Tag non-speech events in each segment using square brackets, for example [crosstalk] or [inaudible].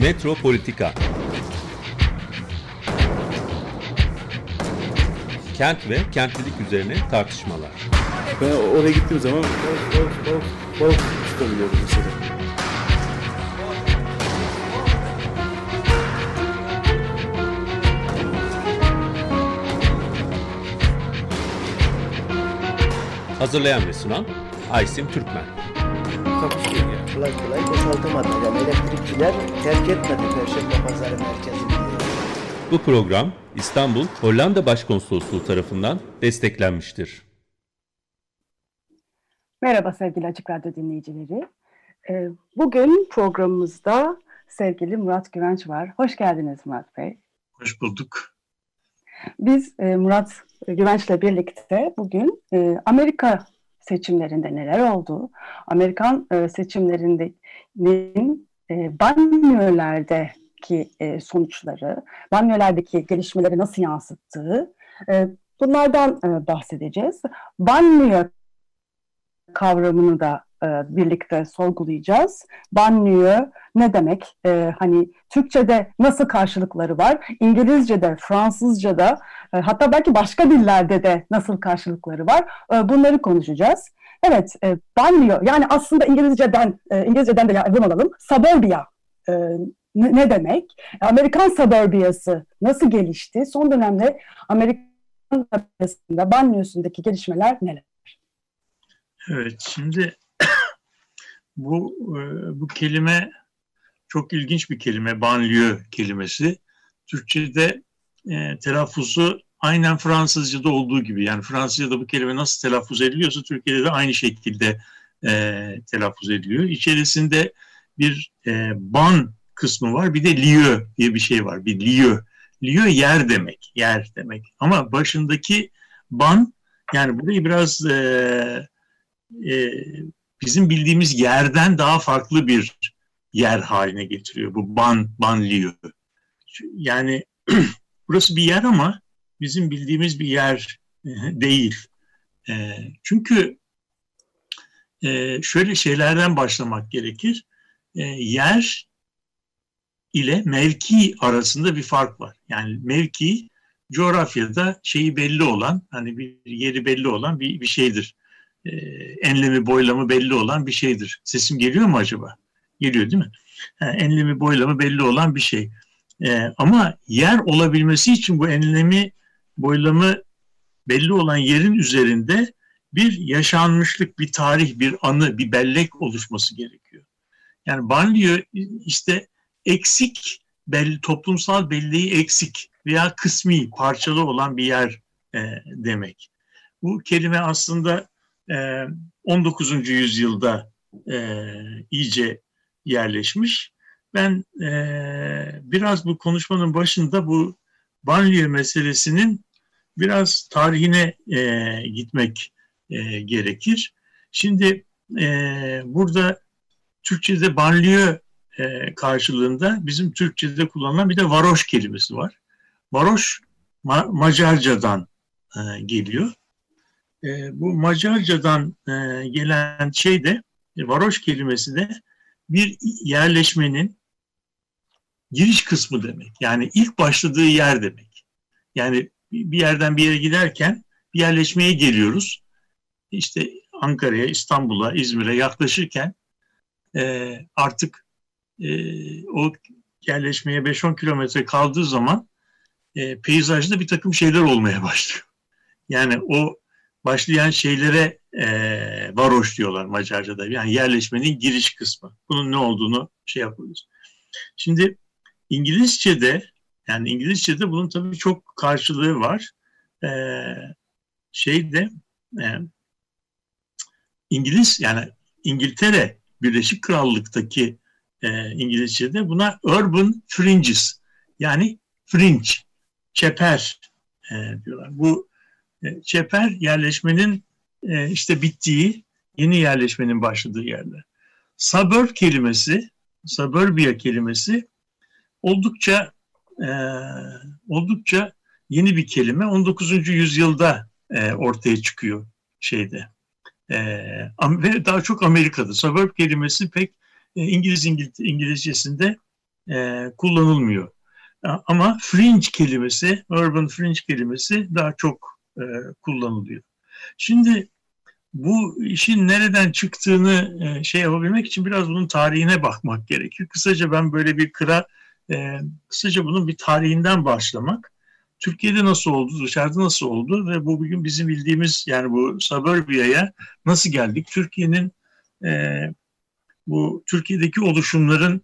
Metropolitika Kent ve kentlilik üzerine tartışmalar. Ben oraya gittiğim zaman balık balık balık balık tutabiliyorum mesela. Hazırlayan ve sunan Aysim Türkmen. yani. Kolay kolay boşaltamadı. Yani elektrikçiler terk etmedi Perşembe Pazarı merkezini. Bu program İstanbul Hollanda Başkonsolosluğu tarafından desteklenmiştir. Merhaba sevgili Açık Radyo dinleyicileri. Ee, Bugün programımızda sevgili Murat Güvenç var. Hoş geldiniz Murat Bey. Hoş bulduk. Biz e, Murat Güvenç'le birlikte bugün e, Amerika seçimlerinde neler oldu, Amerikan e, seçimlerinin e, banyolardaki e, sonuçları, banyolardaki gelişmeleri nasıl yansıttığı, e, bunlardan e, bahsedeceğiz. Banyo kavramını da e, birlikte sorgulayacağız. Banliyö ne demek? E, hani Türkçe'de nasıl karşılıkları var? İngilizce'de, Fransızca'da, e, hatta belki başka dillerde de nasıl karşılıkları var? E, bunları konuşacağız. Evet, e, banliyö yani aslında İngilizce'den e, İngilizce'den de yardım alalım. Suburbia e, ne, demek? Amerikan suburbiası nasıl gelişti? Son dönemde Amerikan suburbiyasında, banliyösündeki gelişmeler neler? Evet, şimdi bu e, bu kelime çok ilginç bir kelime, banliyö kelimesi. Türkçe'de e, telaffuzu aynen Fransızca'da olduğu gibi. Yani Fransızca'da bu kelime nasıl telaffuz ediliyorsa Türkiye'de de aynı şekilde e, telaffuz ediliyor. İçerisinde bir e, ban kısmı var, bir de lieu diye bir şey var. Bir lieu. Lieu yer demek, yer demek. Ama başındaki ban, yani burayı biraz e, e, bizim bildiğimiz yerden daha farklı bir yer haline getiriyor. Bu ban, banliyö. Yani [clears throat] burası bir yer ama bizim bildiğimiz bir yer e, değil. E, çünkü e, şöyle şeylerden başlamak gerekir. E, yer ile mevki arasında bir fark var. Yani mevki coğrafyada şeyi belli olan, hani bir yeri belli olan bir, bir şeydir e, enlemi boylamı belli olan bir şeydir. Sesim geliyor mu acaba? Geliyor değil mi? Ha, enlemi boylamı belli olan bir şey. E, ama yer olabilmesi için bu enlemi boylamı belli olan yerin üzerinde bir yaşanmışlık, bir tarih, bir anı, bir bellek oluşması gerekiyor. Yani banliyö işte eksik, belli, toplumsal belleği eksik veya kısmi, parçalı olan bir yer e, demek. Bu kelime aslında 19. Ee, yüzyılda e, iyice yerleşmiş. Ben e, biraz bu konuşmanın başında bu banliyö meselesinin biraz tarihine e, gitmek e, gerekir. Şimdi e, burada Türkçe'de banliyö e, karşılığında bizim Türkçe'de kullanılan bir de varoş kelimesi var. Varoş Ma Macarcadan e, geliyor e, bu Macarcadan e, gelen şey de e, varoş kelimesi de bir yerleşmenin giriş kısmı demek. Yani ilk başladığı yer demek. Yani bir yerden bir yere giderken bir yerleşmeye geliyoruz. İşte Ankara'ya, İstanbul'a, İzmir'e yaklaşırken e, artık e, o yerleşmeye 5-10 kilometre kaldığı zaman e, peyzajda bir takım şeyler olmaya başlıyor. Yani o başlayan şeylere e, varoş diyorlar Macarca'da. Yani yerleşmenin giriş kısmı. Bunun ne olduğunu şey yapıyoruz. Şimdi İngilizce'de yani İngilizce'de bunun tabii çok karşılığı var. E, şeyde e, İngiliz yani İngiltere Birleşik Krallık'taki e, İngilizce'de buna urban fringes yani fringe, çeper e, diyorlar. Bu çeper yerleşmenin e, işte bittiği, yeni yerleşmenin başladığı yerler. Suburb kelimesi, suburbia kelimesi oldukça e, oldukça yeni bir kelime. 19. yüzyılda ortaya çıkıyor şeyde. ve daha çok Amerika'da. Suburb kelimesi pek İngiliz İngilizcesinde e, kullanılmıyor. Ama fringe kelimesi, urban fringe kelimesi daha çok e, kullanılıyor. Şimdi bu işin nereden çıktığını e, şey yapabilmek için biraz bunun tarihine bakmak gerekiyor. Kısaca ben böyle bir kıra, e, kısaca bunun bir tarihinden başlamak. Türkiye'de nasıl oldu, dışarıda nasıl oldu ve bu bugün bizim bildiğimiz yani bu suburbia'ya nasıl geldik? Türkiye'nin e, bu Türkiye'deki oluşumların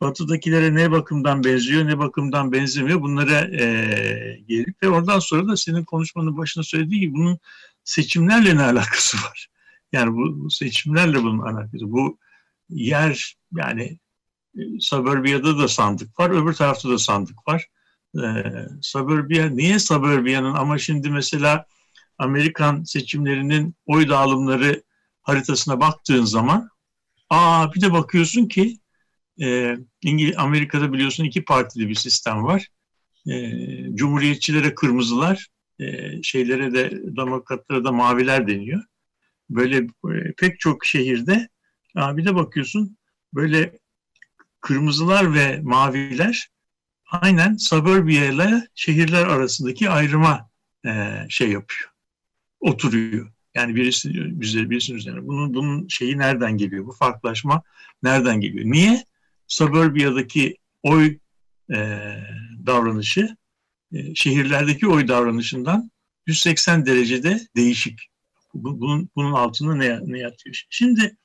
batıdakilere ne bakımdan benziyor, ne bakımdan benzemiyor bunlara e, gelip ve oradan sonra da senin konuşmanın başında söylediği gibi bunun seçimlerle ne alakası var? Yani bu, bu seçimlerle bunun alakası. Bu yer yani e, da sandık var, öbür tarafta da sandık var. E, suburbia, niye suburbia'nın ama şimdi mesela Amerikan seçimlerinin oy dağılımları haritasına baktığın zaman aa bir de bakıyorsun ki e, Amerika'da biliyorsun iki partili bir sistem var. E, Cumhuriyetçilere kırmızılar, e, şeylere de demokratlara da maviler deniyor. Böyle e, pek çok şehirde aa, bir de bakıyorsun böyle kırmızılar ve maviler aynen suburbia ile şehirler arasındaki ayrıma e, şey yapıyor, oturuyor. Yani birisi bize birisinin üzerine. Bunun bunun şeyi nereden geliyor? Bu farklılaşma nereden geliyor? Niye? Suburbia'daki oy e, davranışı e, şehirlerdeki oy davranışından 180 derecede değişik. Bunun bunun altında ne ne yatıyor? Şimdi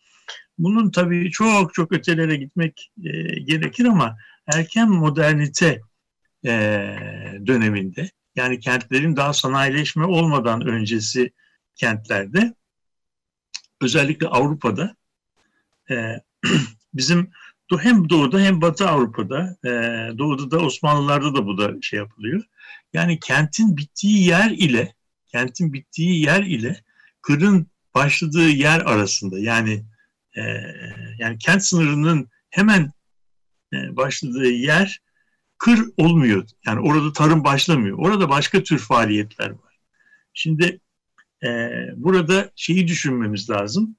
bunun tabii çok çok ötelere gitmek e, gerekir ama erken modernite e, döneminde yani kentlerin daha sanayileşme olmadan öncesi kentlerde özellikle Avrupa'da e, [clears throat] bizim hem Doğu'da hem Batı Avrupa'da e, Doğu'da da Osmanlılar'da da bu da şey yapılıyor. Yani kentin bittiği yer ile kentin bittiği yer ile kırın başladığı yer arasında yani e, yani kent sınırının hemen e, başladığı yer kır olmuyor. Yani orada tarım başlamıyor. Orada başka tür faaliyetler var. Şimdi e, burada şeyi düşünmemiz lazım.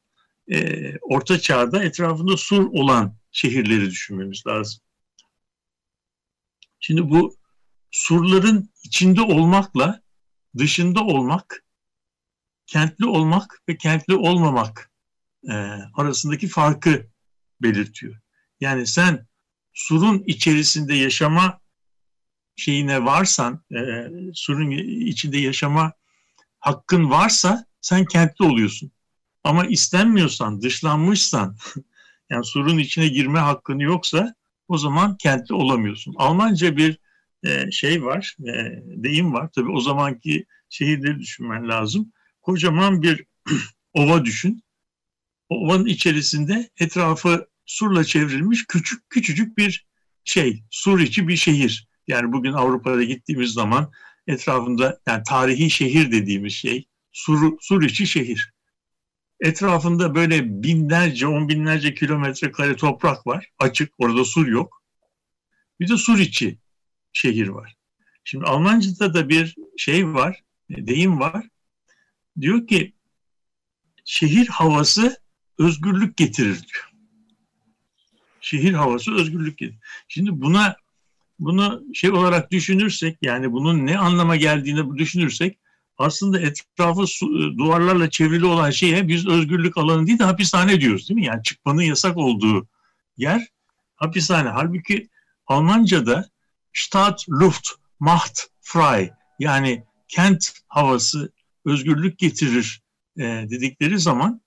Orta Çağ'da etrafında sur olan şehirleri düşünmemiz lazım. Şimdi bu surların içinde olmakla dışında olmak, kentli olmak ve kentli olmamak e, arasındaki farkı belirtiyor. Yani sen surun içerisinde yaşama şeyine varsan, e, surun içinde yaşama hakkın varsa sen kentli oluyorsun. Ama istenmiyorsan, dışlanmışsan, [laughs] yani surun içine girme hakkın yoksa o zaman kentli olamıyorsun. Almanca bir e, şey var, e, deyim var. Tabii o zamanki şehirleri düşünmen lazım. Kocaman bir [clears throat] ova düşün. O ovanın içerisinde etrafı surla çevrilmiş küçük küçücük bir şey, sur içi bir şehir. Yani bugün Avrupa'da gittiğimiz zaman etrafında yani tarihi şehir dediğimiz şey sur, sur içi şehir. Etrafında böyle binlerce, on binlerce kilometre kare toprak var. Açık, orada sur yok. Bir de sur içi şehir var. Şimdi Almanca'da da bir şey var, deyim var. Diyor ki şehir havası özgürlük getirir diyor. Şehir havası özgürlük getirir. Şimdi buna bunu şey olarak düşünürsek yani bunun ne anlama geldiğini düşünürsek aslında etrafı e, duvarlarla çevrili olan şeye biz özgürlük alanı değil de hapishane diyoruz değil mi? Yani çıkmanın yasak olduğu yer hapishane. Halbuki Almanca'da Stadt, Luft, Macht, Frei yani kent havası özgürlük getirir e, dedikleri zaman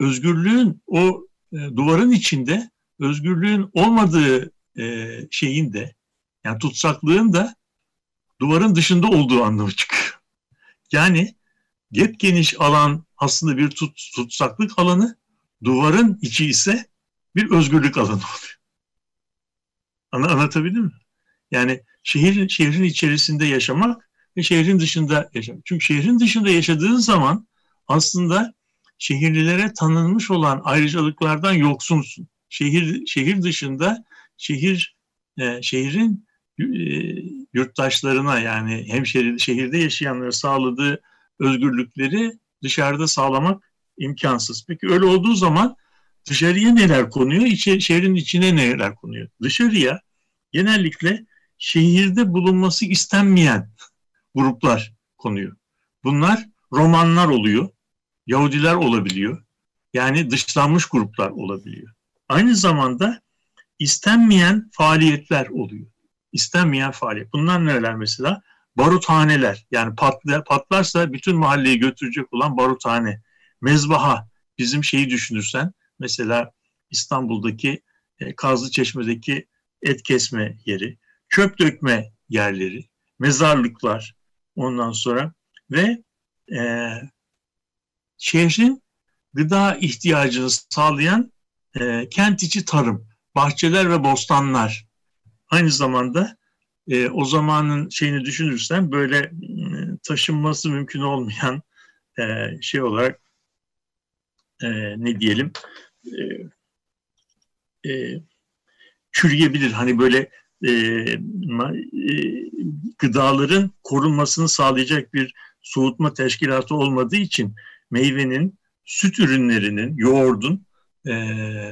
özgürlüğün o e, duvarın içinde özgürlüğün olmadığı e, şeyin de yani tutsaklığın da duvarın dışında olduğu anlamı çıkıyor. Yani gep geniş alan aslında bir tut, tutsaklık alanı, duvarın içi ise bir özgürlük alanı oluyor. Anlatabildim mi? Yani şehir, şehrin içerisinde yaşamak ve şehrin dışında yaşamak. Çünkü şehrin dışında yaşadığın zaman aslında şehirlilere tanınmış olan ayrıcalıklardan yoksunsun. Şehir şehir dışında şehir e, şehrin yurttaşlarına yani hemşehri şehirde yaşayanlara sağladığı özgürlükleri dışarıda sağlamak imkansız. Peki öyle olduğu zaman dışarıya neler konuyor, içe, şehrin içine neler konuyor? Dışarıya genellikle şehirde bulunması istenmeyen gruplar konuyor. Bunlar romanlar oluyor, Yahudiler olabiliyor. Yani dışlanmış gruplar olabiliyor. Aynı zamanda istenmeyen faaliyetler oluyor. İstenmeyen faaliyet. Bunlar neler mesela? Baruthaneler. Yani patla, patlarsa bütün mahalleyi götürecek olan baruthane. Mezbaha. Bizim şeyi düşünürsen mesela İstanbul'daki e, Kazlı Çeşme'deki et kesme yeri, çöp dökme yerleri, mezarlıklar ondan sonra ve e, şehrin gıda ihtiyacını sağlayan e, kent içi tarım, bahçeler ve bostanlar. Aynı zamanda e, o zamanın şeyini düşünürsen böyle e, taşınması mümkün olmayan e, şey olarak e, ne diyelim e, e, çürüyebilir. Hani böyle e, e, gıdaların korunmasını sağlayacak bir soğutma teşkilatı olmadığı için meyvenin, süt ürünlerinin, yoğurdun e,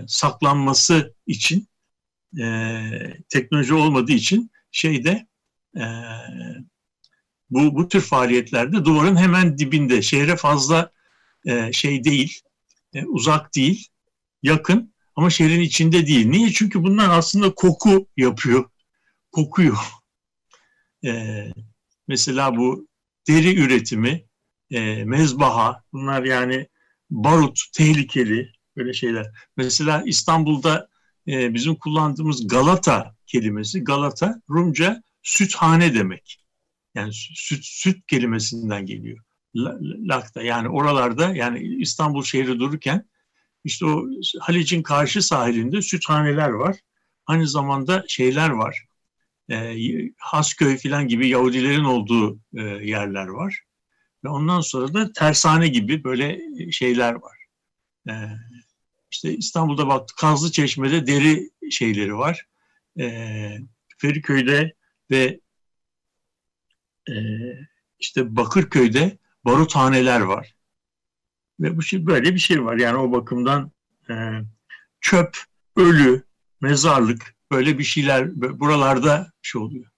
saklanması için e, teknoloji olmadığı için şeyde e, bu, bu tür faaliyetlerde duvarın hemen dibinde şehre fazla e, şey değil, e, uzak değil, yakın ama şehrin içinde değil. Niye? Çünkü bunlar aslında koku yapıyor, kokuyor. E, mesela bu deri üretimi, e, mezbaha, bunlar yani barut, tehlikeli böyle şeyler. Mesela İstanbul'da e, bizim kullandığımız Galata kelimesi, Galata Rumca süthane demek. Yani süt, süt kelimesinden geliyor. Lakta yani oralarda yani İstanbul şehri dururken işte o Halic'in karşı sahilinde süthaneler var. Aynı zamanda şeyler var. E, Hasköy falan gibi Yahudilerin olduğu e, yerler var. Ve ondan sonra da tersane gibi böyle şeyler var. E, işte İstanbul'da baktık Kazlı Çeşme'de deri şeyleri var. E, Feriköy'de ve e, işte Bakırköy'de baruthaneler var. Ve bu şey böyle bir şey var. Yani o bakımdan e, çöp, ölü, mezarlık böyle bir şeyler buralarda şey oluyor.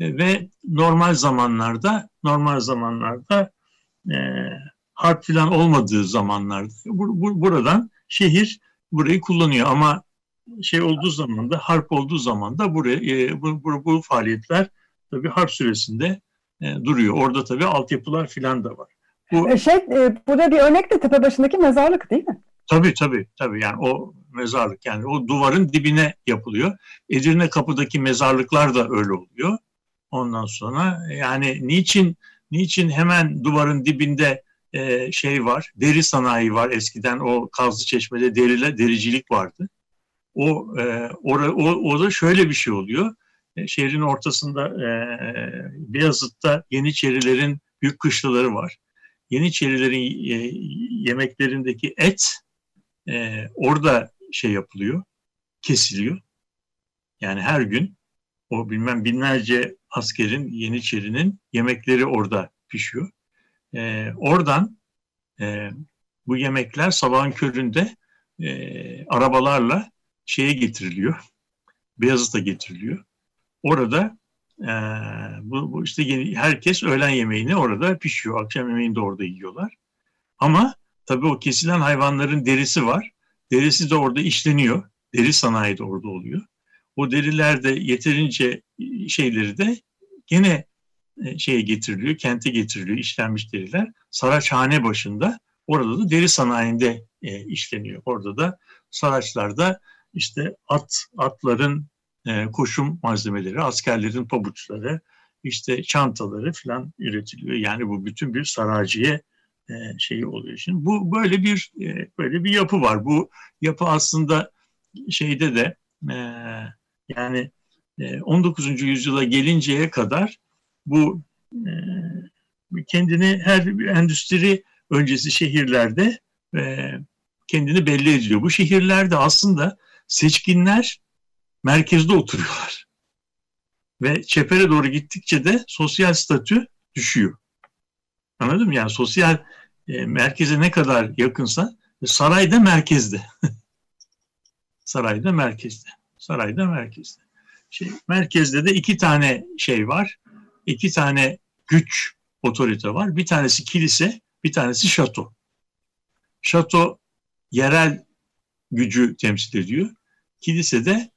E, ve normal zamanlarda normal zamanlarda e, harp falan olmadığı zamanlarda bu, bu, buradan şehir burayı kullanıyor ama şey olduğu zaman da harp olduğu zaman da buraya e, bu, bu, bu faaliyetler tabii harp süresinde e, duruyor. Orada tabii altyapılar filan da var. Bu, e, şey, e, burada bir örnek de tepe başındaki mezarlık değil mi? Tabii tabii tabii yani o mezarlık yani o duvarın dibine yapılıyor. Edirne kapıdaki mezarlıklar da öyle oluyor. Ondan sonra yani niçin niçin hemen duvarın dibinde e, şey var, deri sanayi var eskiden o Kazlı Çeşme'de deriler, dericilik vardı. O, e, or, o, o da şöyle bir şey oluyor. E, şehrin ortasında e, Beyazıt'ta Yeniçerilerin büyük kışlaları var. Yeniçerilerin e, yemeklerindeki et e, orada şey yapılıyor, kesiliyor. Yani her gün o bilmem binlerce askerin, Yeniçerinin yemekleri orada pişiyor. E, oradan e, bu yemekler sabahın köründe e, arabalarla şeye getiriliyor. Beyazıt'a getiriliyor. Orada e, bu, bu işte herkes öğlen yemeğini orada pişiyor. Akşam yemeğini de orada yiyorlar. Ama tabii o kesilen hayvanların derisi var. Derisi de orada işleniyor. Deri sanayi de orada oluyor. O derilerde yeterince şeyleri de gene şeye getiriliyor, kente getiriliyor işlenmiş deriler. Saraçhane başında orada da deri sanayinde e, işleniyor. Orada da saraçlarda işte at atların e, koşum malzemeleri, askerlerin pabuçları, işte çantaları falan üretiliyor. Yani bu bütün bir saraciye e, şeyi oluyor. Şimdi bu böyle bir e, böyle bir yapı var. Bu yapı aslında şeyde de e, yani 19. yüzyıla gelinceye kadar bu kendini her endüstri öncesi şehirlerde kendini belli ediyor. Bu şehirlerde aslında seçkinler merkezde oturuyorlar. Ve çepere doğru gittikçe de sosyal statü düşüyor. Anladın mı? Yani sosyal e, merkeze ne kadar yakınsa sarayda merkezde. [laughs] sarayda merkezde. Sarayda merkezde. şey, merkezde de iki tane şey var. İki tane güç otorite var. Bir tanesi kilise, bir tanesi şato. Şato yerel gücü temsil ediyor. Kilise de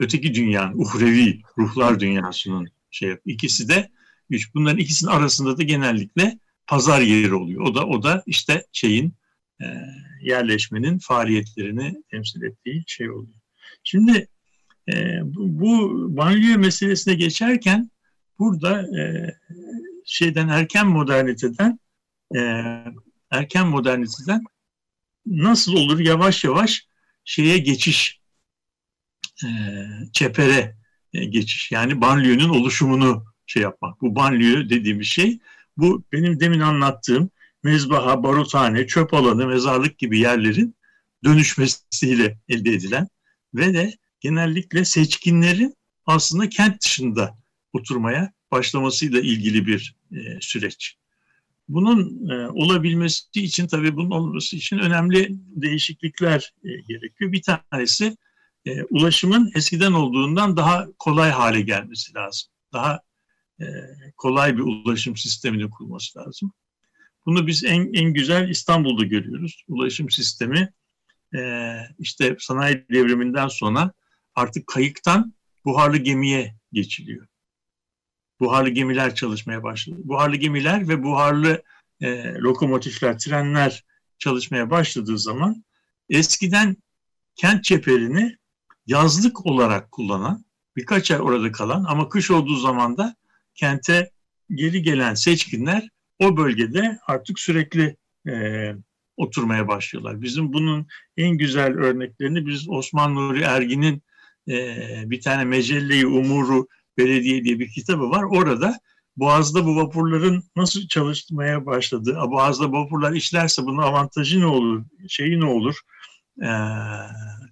öteki dünyanın, uhrevi, ruhlar dünyasının şey yap. İkisi de güç. Bunların ikisinin arasında da genellikle pazar yeri oluyor. O da o da işte şeyin e, yerleşmenin faaliyetlerini temsil ettiği şey oluyor. Şimdi e, bu, bu banliyö meselesine geçerken burada e, şeyden erken moderniteden e, erken moderniteden nasıl olur yavaş yavaş şeye geçiş e, çepere e, geçiş yani banliyönün oluşumunu şey yapmak. Bu banliyö dediğimiz şey bu benim demin anlattığım mezbaha, baruthane, çöp alanı, mezarlık gibi yerlerin dönüşmesiyle elde edilen ve de genellikle seçkinlerin aslında kent dışında oturmaya başlamasıyla ilgili bir e, süreç. Bunun e, olabilmesi için tabii bunun olması için önemli değişiklikler e, gerekiyor. Bir tanesi e, ulaşımın eskiden olduğundan daha kolay hale gelmesi lazım. Daha e, kolay bir ulaşım sistemini kurması lazım. Bunu biz en, en güzel İstanbul'da görüyoruz. Ulaşım sistemi e, işte sanayi devriminden sonra artık kayıktan buharlı gemiye geçiliyor. Buharlı gemiler çalışmaya başladı. Buharlı gemiler ve buharlı e, lokomotifler, trenler çalışmaya başladığı zaman eskiden kent çeperini yazlık olarak kullanan, birkaç ay orada kalan ama kış olduğu zaman da kente geri gelen seçkinler o bölgede artık sürekli e, oturmaya başlıyorlar. Bizim bunun en güzel örneklerini biz Osman Nuri Ergin'in e, bir tane Mecelle-i Umuru Belediye diye bir kitabı var. Orada Boğaz'da bu vapurların nasıl çalışmaya başladığı, Boğaz'da vapurlar işlerse bunun avantajı ne olur, şeyi ne olur, e,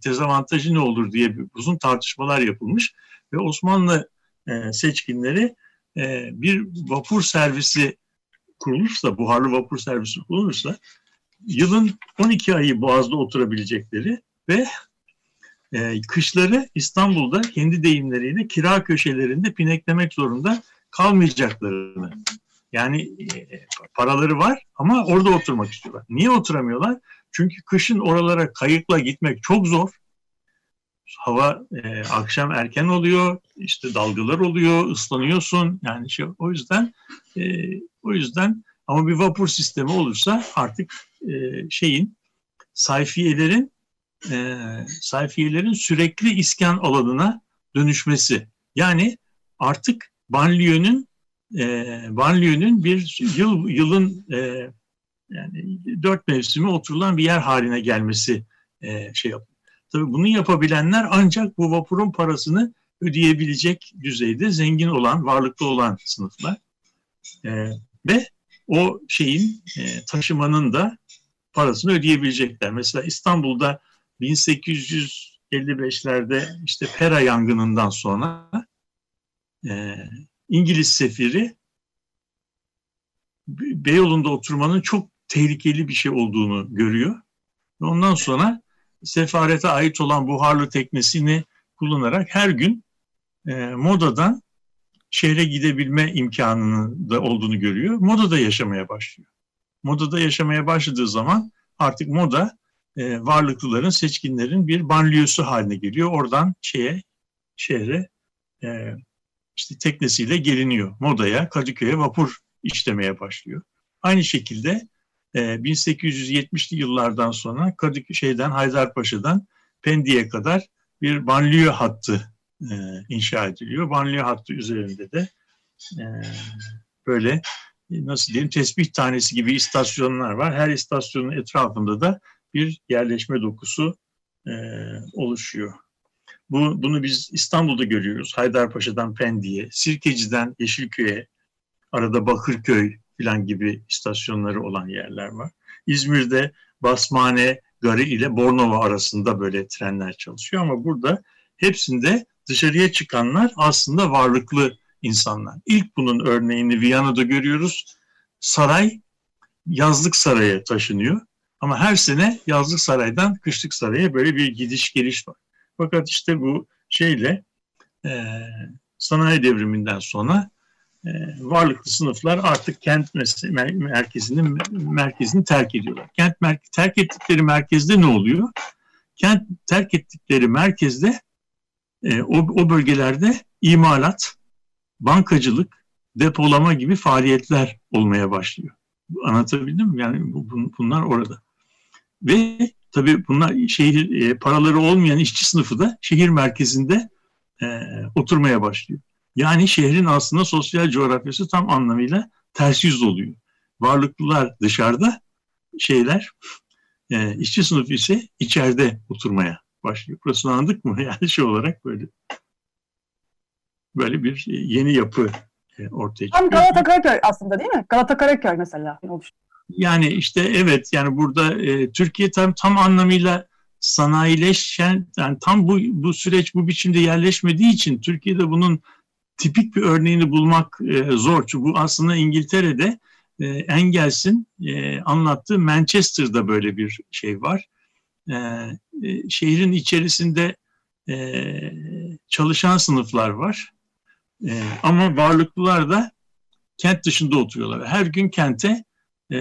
dezavantajı ne olur diye bir uzun tartışmalar yapılmış. Ve Osmanlı e, seçkinleri e, bir vapur servisi kurulursa, buharlı vapur servisi kurulursa yılın 12 ayı Boğaz'da oturabilecekleri ve e, kışları İstanbul'da kendi deyimleriyle kira köşelerinde pineklemek zorunda kalmayacaklarını. Yani e, paraları var ama orada oturmak istiyorlar. Niye oturamıyorlar? Çünkü kışın oralara kayıkla gitmek çok zor. Hava e, akşam erken oluyor, işte dalgalar oluyor, ıslanıyorsun. Yani şey, o yüzden e, o yüzden ama bir vapur sistemi olursa artık e, şeyin sayfiyelerin e, sayfiyelerin sürekli iskan alanına dönüşmesi. Yani artık banliyönün e, banliyönün bir yıl yılın e, yani dört mevsimi oturulan bir yer haline gelmesi e, şey yapıyor. Tabii bunu yapabilenler ancak bu vapurun parasını ödeyebilecek düzeyde zengin olan, varlıklı olan sınıflar. E, ve o şeyin e, taşımanın da parasını ödeyebilecekler. Mesela İstanbul'da 1855'lerde işte Pera yangınından sonra e, İngiliz sefiri Beyoğlu'nda oturmanın çok tehlikeli bir şey olduğunu görüyor. Ve ondan sonra sefarete ait olan buharlı teknesini kullanarak her gün e, modadan şehre gidebilme imkanının da olduğunu görüyor. Modada yaşamaya başlıyor. Modada yaşamaya başladığı zaman artık moda e, varlıklıların, seçkinlerin bir banliyösü haline geliyor. Oradan şeye, şehre e, işte teknesiyle geliniyor. Modaya, Kadıköy'e vapur işlemeye başlıyor. Aynı şekilde e, 1870'li yıllardan sonra Kadıköy şeyden Haydarpaşa'dan Pendik'e kadar bir banliyö hattı e, inşa ediliyor. Banliyö hattı üzerinde de e, böyle nasıl diyeyim tesbih tanesi gibi istasyonlar var. Her istasyonun etrafında da bir yerleşme dokusu e, oluşuyor. Bu, bunu biz İstanbul'da görüyoruz. Haydarpaşa'dan Pendik'e, Sirkeci'den Yeşilköy'e, arada Bakırköy falan gibi istasyonları olan yerler var. İzmir'de Basmane Garı ile Bornova arasında böyle trenler çalışıyor ama burada hepsinde dışarıya çıkanlar aslında varlıklı insanlar. İlk bunun örneğini Viyana'da görüyoruz. Saray yazlık saraya taşınıyor. Ama her sene yazlık saraydan kışlık saraya böyle bir gidiş geliş var. Fakat işte bu şeyle e, sanayi devriminden sonra e, varlıklı sınıflar artık kent merkezinin merkezini terk ediyorlar. Kent mer terk ettikleri merkezde ne oluyor? Kent terk ettikleri merkezde e, o, o bölgelerde imalat, bankacılık, depolama gibi faaliyetler olmaya başlıyor. Anlatabildim mi? Yani bu, bunlar orada. Ve tabii bunlar şehir e, paraları olmayan işçi sınıfı da şehir merkezinde e, oturmaya başlıyor. Yani şehrin aslında sosyal coğrafyası tam anlamıyla ters yüz oluyor. Varlıklılar dışarıda, şeyler, e, işçi sınıfı ise içeride oturmaya başlıyor. Burası anladık mı? [laughs] Yani şey olarak böyle böyle bir yeni yapı e, ortaya çıkıyor. Tam Galata Karaköy aslında değil mi? Galata Karaköy mesela oluştu. Yani işte evet yani burada e, Türkiye tam tam anlamıyla sanayileşen yani tam bu bu süreç bu biçimde yerleşmediği için Türkiye'de bunun tipik bir örneğini bulmak e, zor. Çünkü bu aslında İngiltere'de e, Engels'in e, anlattığı Manchester'da böyle bir şey var. E, e, şehrin içerisinde e, çalışan sınıflar var. E, ama varlıklılar da kent dışında oturuyorlar. Her gün kente e,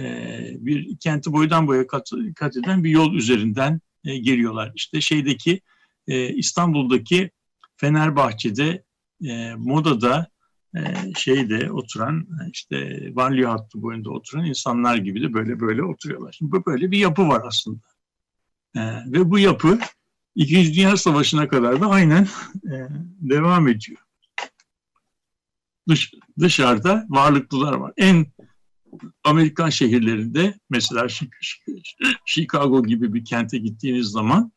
bir kenti boydan boya kat, kat eden bir yol üzerinden e, geliyorlar. İşte şeydeki e, İstanbul'daki Fenerbahçe'de e, Moda'da e, şeyde oturan işte banliyö hattı boyunda oturan insanlar gibi de böyle böyle oturuyorlar. Şimdi böyle bir yapı var aslında. E, ve bu yapı İkinci Dünya Savaşı'na kadar da aynen e, devam ediyor. Dış, dışarıda varlıklılar var. En Amerikan şehirlerinde mesela Chicago gibi bir kente gittiğiniz zaman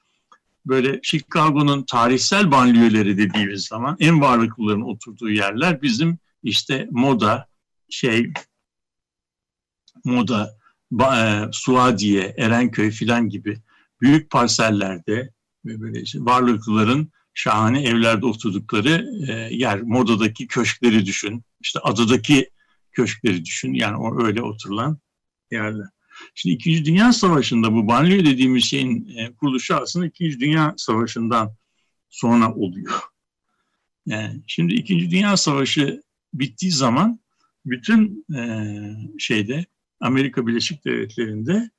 böyle Chicago'nun tarihsel banliyöleri dediğimiz zaman en varlıklıların oturduğu yerler bizim işte moda, şey moda, e, Suadiye, Erenköy filan gibi büyük parsellerde ve böyle işte varlıklıların şahane evlerde oturdukları e, yer. Moda'daki köşkleri düşün, işte adadaki köşkleri düşün. Yani o öyle oturulan yerler. Şimdi İkinci Dünya Savaşı'nda bu banliyö dediğimiz şeyin e, kuruluşu aslında İkinci Dünya Savaşı'ndan sonra oluyor. Yani şimdi İkinci Dünya Savaşı bittiği zaman bütün e, şeyde Amerika Birleşik Devletleri'nde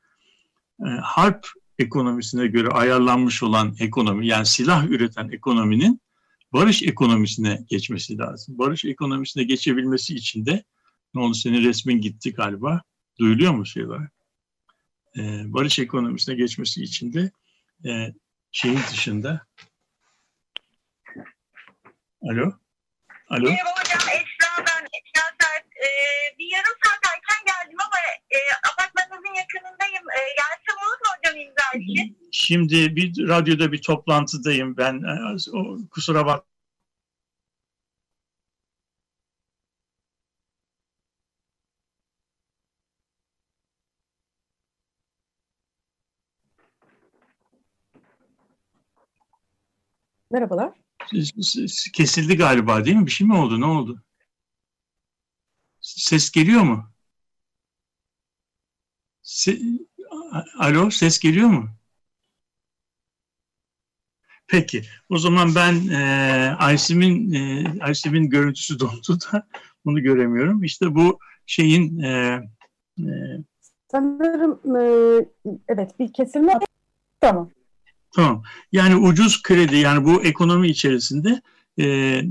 e, harp ekonomisine göre ayarlanmış olan ekonomi yani silah üreten ekonominin barış ekonomisine geçmesi lazım. Barış ekonomisine geçebilmesi için de ne oldu senin resmin gitti galiba. Duyuluyor mu şeyler? Ee, barış ekonomisine geçmesi için de e, şeyin dışında Alo? Alo? Merhaba hocam Esra ben. Esra Sert. Ee, bir yarım saat erken geldim ama e, apartmanınızın yakınındayım. E, gelsem olur mu hocam imza için? Şimdi bir radyoda bir toplantıdayım ben. E, o, kusura bak Merhabalar. Kesildi galiba değil mi? Bir şey mi oldu? Ne oldu? Ses geliyor mu? Se Alo, ses geliyor mu? Peki, o zaman ben e, Aysim'in e, Aysim'in görüntüsü [laughs] dondu da bunu göremiyorum. İşte bu şeyin e, e, sanırım e, evet bir kesilme tamam. Tamam. Yani ucuz kredi yani bu ekonomi içerisinde e,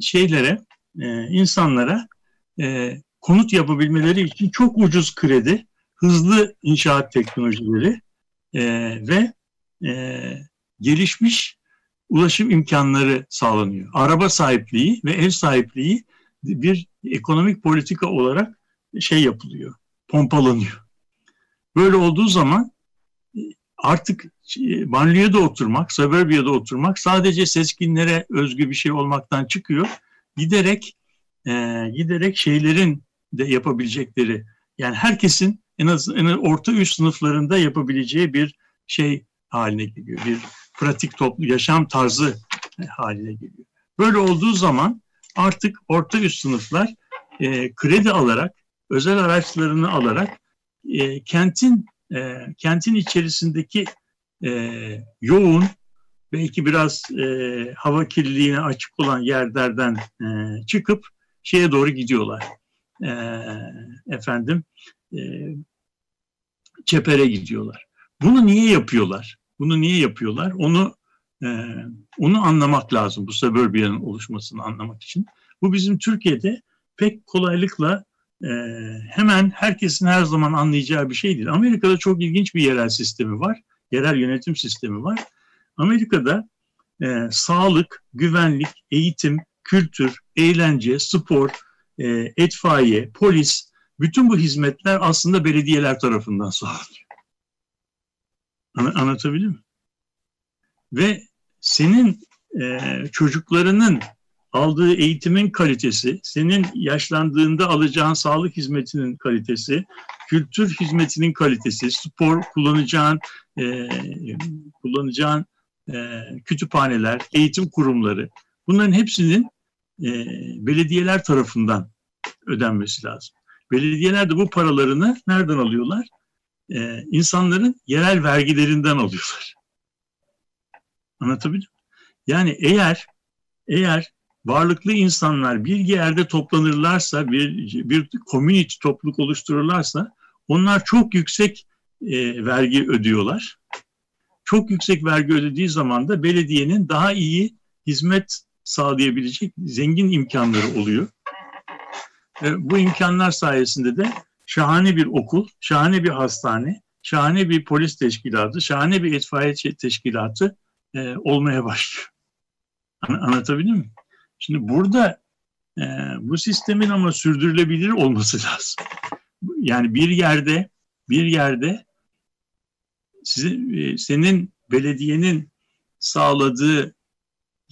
şeylere, e, insanlara e, konut yapabilmeleri için çok ucuz kredi, hızlı inşaat teknolojileri e, ve e, gelişmiş ulaşım imkanları sağlanıyor. Araba sahipliği ve ev sahipliği bir ekonomik politika olarak şey yapılıyor, pompalanıyor. Böyle olduğu zaman artık e, banliyöde oturmak, suburbiyada oturmak sadece seskinlere özgü bir şey olmaktan çıkıyor. Giderek e, giderek şeylerin de yapabilecekleri yani herkesin en az en az orta üst sınıflarında yapabileceği bir şey haline geliyor. Bir pratik toplu yaşam tarzı haline geliyor. Böyle olduğu zaman artık orta üst sınıflar e, kredi alarak, özel araçlarını alarak e, kentin e, kentin içerisindeki e, yoğun belki biraz e, hava kirliliğine açık olan yerlerden e, çıkıp şeye doğru gidiyorlar. E, efendim e, çepere gidiyorlar. Bunu niye yapıyorlar? Bunu niye yapıyorlar? Onu e, onu anlamak lazım bu suburbia'nın oluşmasını anlamak için. Bu bizim Türkiye'de pek kolaylıkla hemen herkesin her zaman anlayacağı bir şey değil. Amerika'da çok ilginç bir yerel sistemi var. Yerel yönetim sistemi var. Amerika'da e, sağlık, güvenlik, eğitim, kültür, eğlence, spor, e, etfaiye, polis, bütün bu hizmetler aslında belediyeler tarafından sağlanıyor. An- anlatabildim mi? Ve senin e, çocuklarının aldığı eğitimin kalitesi, senin yaşlandığında alacağın sağlık hizmetinin kalitesi, kültür hizmetinin kalitesi, spor kullanacağın e, kullanacağın e, kütüphaneler, eğitim kurumları bunların hepsinin e, belediyeler tarafından ödenmesi lazım. Belediyeler de bu paralarını nereden alıyorlar? E, insanların yerel vergilerinden alıyorlar. Anlatabildim mi? Yani eğer eğer varlıklı insanlar bir yerde toplanırlarsa, bir, bir community topluluk oluştururlarsa onlar çok yüksek e, vergi ödüyorlar. Çok yüksek vergi ödediği zaman da belediyenin daha iyi hizmet sağlayabilecek zengin imkanları oluyor. E, bu imkanlar sayesinde de şahane bir okul, şahane bir hastane, şahane bir polis teşkilatı, şahane bir itfaiye teşkilatı e, olmaya başlıyor. An- anlatabildim mi? Şimdi burada e, bu sistemin ama sürdürülebilir olması lazım. Yani bir yerde bir yerde sizin, e, senin belediyenin sağladığı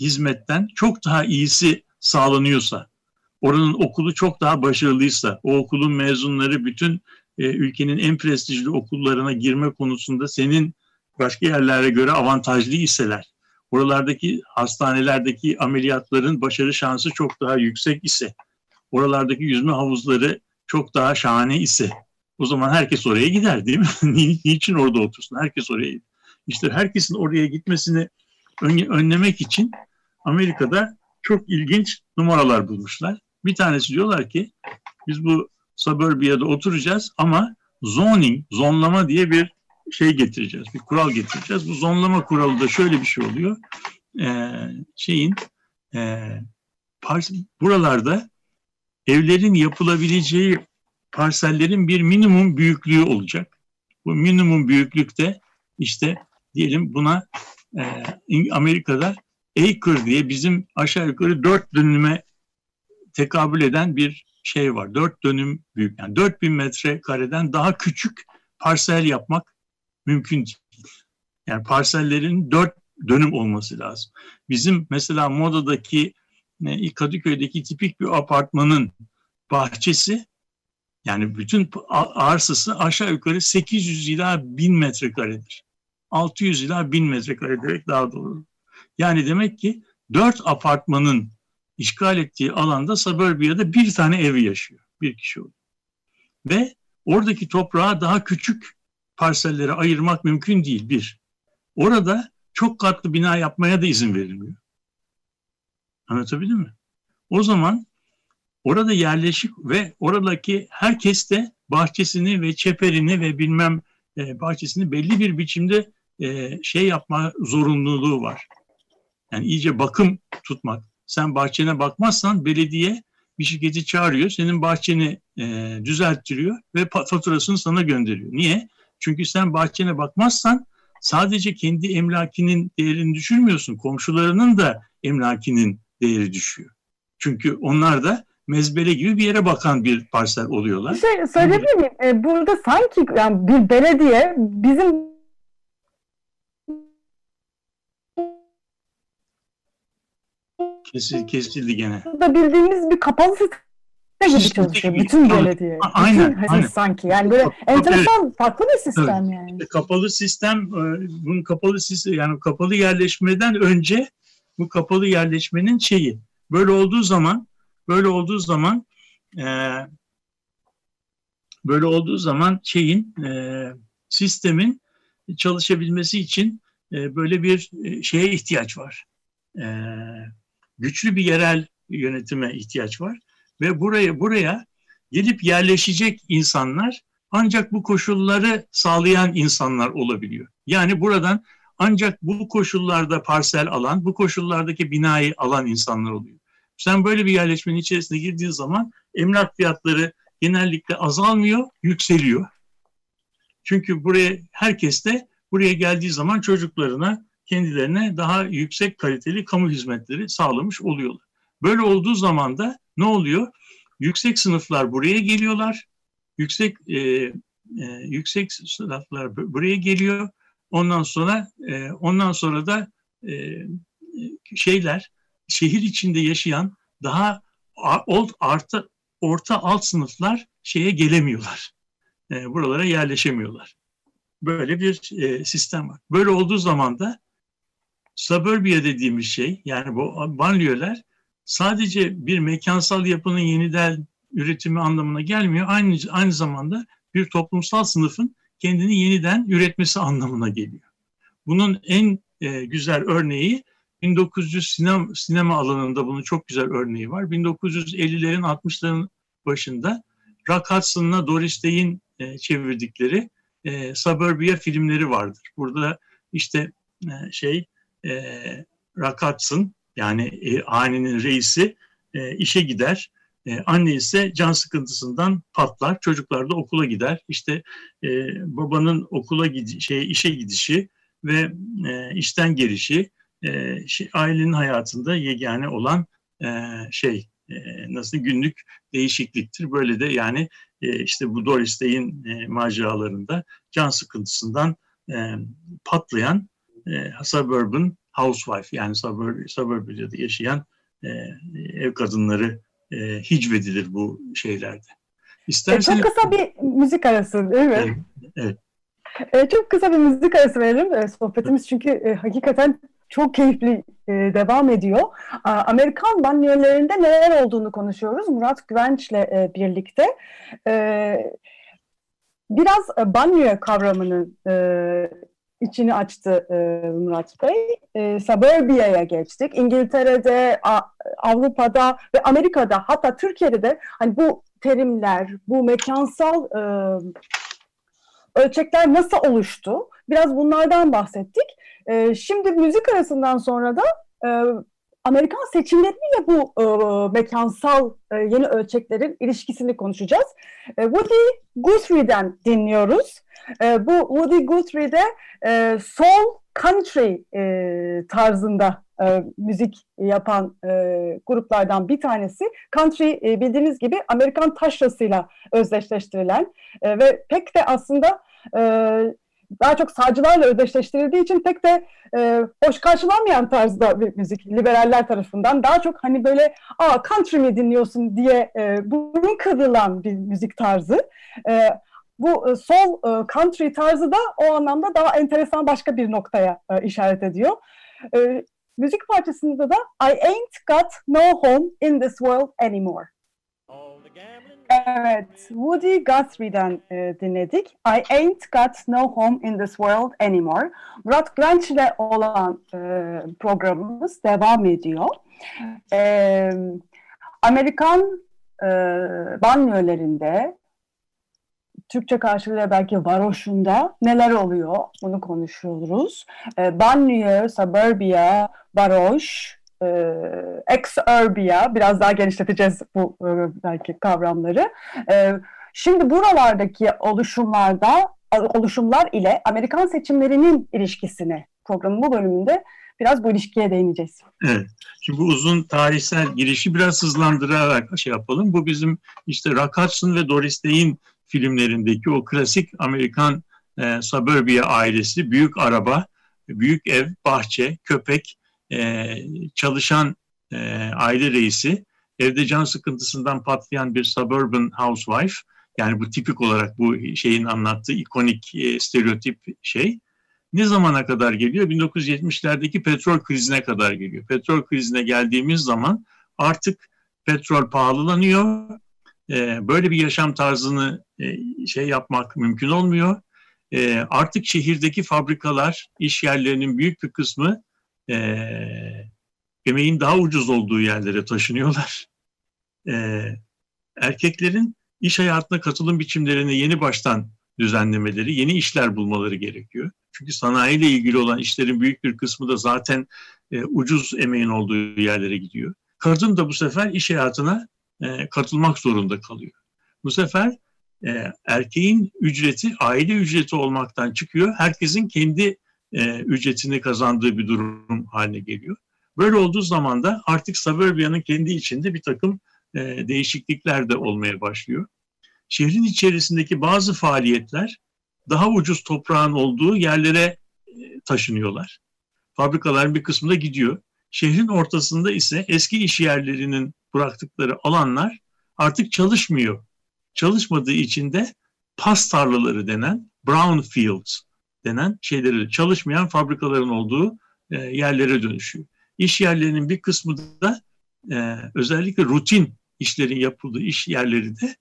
hizmetten çok daha iyisi sağlanıyorsa, oranın okulu çok daha başarılıysa, o okulun mezunları bütün e, ülkenin en prestijli okullarına girme konusunda senin başka yerlere göre avantajlı iseler, oralardaki hastanelerdeki ameliyatların başarı şansı çok daha yüksek ise, oralardaki yüzme havuzları çok daha şahane ise, o zaman herkes oraya gider değil mi? [laughs] Niçin orada otursun? Herkes oraya gider. İşte herkesin oraya gitmesini önlemek için Amerika'da çok ilginç numaralar bulmuşlar. Bir tanesi diyorlar ki biz bu suburbia'da oturacağız ama zoning, zonlama diye bir şey getireceğiz, bir kural getireceğiz. Bu zonlama kuralı da şöyle bir şey oluyor. Ee, şeyin e, buralarda evlerin yapılabileceği parsellerin bir minimum büyüklüğü olacak. Bu minimum büyüklükte işte diyelim buna e, Amerika'da acre diye bizim aşağı yukarı dört dönüme tekabül eden bir şey var. Dört dönüm büyük. Yani 4000 metre kareden daha küçük parsel yapmak mümkün değil. Yani parsellerin dört dönüm olması lazım. Bizim mesela Moda'daki Kadıköy'deki tipik bir apartmanın bahçesi yani bütün arsası aşağı yukarı 800 ila 1000 metrekaredir. 600 ila 1000 metrekare demek daha doğru. Yani demek ki dört apartmanın işgal ettiği alanda suburbia'da bir tane evi yaşıyor. Bir kişi oluyor. Ve oradaki toprağı daha küçük parsellere ayırmak mümkün değil bir. Orada çok katlı bina yapmaya da izin verilmiyor. Anlatabildim mi? O zaman orada yerleşik ve oradaki herkes de bahçesini ve çeperini ve bilmem e, bahçesini belli bir biçimde e, şey yapma zorunluluğu var. Yani iyice bakım tutmak. Sen bahçene bakmazsan belediye bir şirketi çağırıyor, senin bahçeni e, düzelttiriyor ve faturasını sana gönderiyor. Niye? Çünkü sen bahçene bakmazsan sadece kendi emlakinin değerini düşürmüyorsun. Komşularının da emlakinin değeri düşüyor. Çünkü onlar da mezbele gibi bir yere bakan bir parsel oluyorlar. Bir şey söyleyebilir miyim? Ee, burada sanki yani bir belediye bizim Kesil, kesildi gene. da bildiğimiz bir kapalı sistem gibi çalışıyor. Bütün belediye. Aynen, Bütün, aynen. Sanki yani böyle enteresan farklı bir sistem yani. İşte kapalı sistem, e, bunun kapalı sistem yani kapalı yerleşmeden önce bu kapalı yerleşmenin şeyi. Böyle olduğu zaman, böyle olduğu zaman e, böyle olduğu zaman şeyin e, sistemin çalışabilmesi için e, böyle bir e, şeye ihtiyaç var. E, güçlü bir yerel yönetime ihtiyaç var ve buraya buraya gelip yerleşecek insanlar ancak bu koşulları sağlayan insanlar olabiliyor. Yani buradan ancak bu koşullarda parsel alan, bu koşullardaki binayı alan insanlar oluyor. Sen böyle bir yerleşmenin içerisine girdiğin zaman emlak fiyatları genellikle azalmıyor, yükseliyor. Çünkü buraya herkes de buraya geldiği zaman çocuklarına, kendilerine daha yüksek kaliteli kamu hizmetleri sağlamış oluyorlar. Böyle olduğu zaman da ne oluyor? Yüksek sınıflar buraya geliyorlar. Yüksek e, e, yüksek sınıflar buraya geliyor. Ondan sonra e, ondan sonra da e, şeyler şehir içinde yaşayan daha old artı orta alt sınıflar şeye gelemiyorlar. E, buralara yerleşemiyorlar. Böyle bir e, sistem var. Böyle olduğu zaman da suburbia dediğimiz şey yani bu banliyöler sadece bir mekansal yapının yeniden üretimi anlamına gelmiyor. Aynı aynı zamanda bir toplumsal sınıfın kendini yeniden üretmesi anlamına geliyor. Bunun en e, güzel örneği 1900 sinema, sinema alanında bunun çok güzel örneği var. 1950'lerin 60'ların başında Rock Hudson'la Doris Day'in e, çevirdikleri e, Suburbia filmleri vardır. Burada işte e, şey e, Rock Hudson yani e, hanenin reisi e, işe gider. E, anne ise can sıkıntısından patlar. Çocuklar da okula gider. İşte e, babanın okula gidi şey işe gidişi ve e, işten gelişi e, şey, ailenin hayatında yegane olan e, şey e, nasıl günlük değişikliktir. Böyle de yani e, işte bu Doris Day'in e, maceralarında can sıkıntısından e, patlayan e, suburban housewife yani suburb, suburbia'da yaşayan e, ev kadınları e, hicvedilir bu şeylerde. İsterseniz... E, çok kısa bir müzik arası değil mi? Evet. evet. E, çok kısa bir müzik arası verelim. E, sohbetimiz çünkü e, hakikaten çok keyifli e, devam ediyor. A, Amerikan banyolarında neler olduğunu konuşuyoruz Murat Güvenç'le e, birlikte. E, biraz banyo kavramını e, içini açtı e, Murat Bey. E, Suburbia'ya geçtik. İngiltere'de, A, Avrupa'da ve Amerika'da hatta Türkiye'de de hani bu terimler, bu mekansal e, ölçekler nasıl oluştu? Biraz bunlardan bahsettik. E, şimdi müzik arasından sonra da e, Amerikan seçimleriyle bu e, mekansal e, yeni ölçeklerin ilişkisini konuşacağız. E, Woody Guthrie'den dinliyoruz. E, bu Woody Guthrie'de e, soul country e, tarzında e, müzik yapan e, gruplardan bir tanesi. Country e, bildiğiniz gibi Amerikan taşrasıyla özdeşleştirilen e, ve pek de aslında e, daha çok sağcılarla özdeşleştirildiği için pek de e, hoş karşılanmayan tarzda bir müzik liberaller tarafından. Daha çok hani böyle aa country mi dinliyorsun diye e, burun kıvrılan bir müzik tarzı. E, bu e, sol e, country tarzı da o anlamda daha enteresan başka bir noktaya e, işaret ediyor. E, müzik parçasında da I ain't got no home in this world anymore. Evet, Woody Guthrie'den e, dinledik. I ain't got no home in this world anymore. Murat Güvenç ile olan e, programımız devam ediyor. E, Amerikan e, banyolarında, Türkçe karşılığı belki varoşunda neler oluyor bunu konuşuyoruz. E, banyo, suburbia, varoş, e, ex-urbia, biraz daha genişleteceğiz bu e, belki kavramları. E, şimdi buralardaki oluşumlarda oluşumlar ile Amerikan seçimlerinin ilişkisini programın bu bölümünde biraz bu ilişkiye değineceğiz. Evet. Şimdi bu uzun tarihsel girişi biraz hızlandırarak şey yapalım. Bu bizim işte Rock Hudson ve Doris Day'in filmlerindeki o klasik Amerikan e, suburbia ailesi, büyük araba, büyük ev, bahçe, köpek, e, çalışan e, aile reisi, evde can sıkıntısından patlayan bir suburban housewife, yani bu tipik olarak bu şeyin anlattığı ikonik e, stereotip şey, ne zamana kadar geliyor? 1970'lerdeki petrol krizine kadar geliyor. Petrol krizine geldiğimiz zaman artık petrol pahalılanıyor. E, böyle bir yaşam tarzını e, şey yapmak mümkün olmuyor. e, artık şehirdeki fabrikalar, iş yerlerinin büyük bir kısmı e, emeğin daha ucuz olduğu yerlere taşınıyorlar. E, erkeklerin iş hayatına katılım biçimlerini yeni baştan düzenlemeleri, yeni işler bulmaları gerekiyor. Çünkü sanayiyle ilgili olan işlerin büyük bir kısmı da zaten e, ucuz emeğin olduğu yerlere gidiyor. Kadın da bu sefer iş hayatına e, katılmak zorunda kalıyor. Bu sefer e, erkeğin ücreti aile ücreti olmaktan çıkıyor. Herkesin kendi e, ücretini kazandığı bir durum haline geliyor. Böyle olduğu zaman da artık suburbia'nın kendi içinde bir takım e, değişiklikler de olmaya başlıyor. Şehrin içerisindeki bazı faaliyetler daha ucuz toprağın olduğu yerlere e, taşınıyorlar. Fabrikaların bir kısmı da gidiyor. Şehrin ortasında ise eski iş yerlerinin bıraktıkları alanlar artık çalışmıyor. Çalışmadığı için de pas tarlaları denen brown fields denen şeyleri çalışmayan fabrikaların olduğu e, yerlere dönüşüyor. İş yerlerinin bir kısmı da e, özellikle rutin işlerin yapıldığı iş yerleri de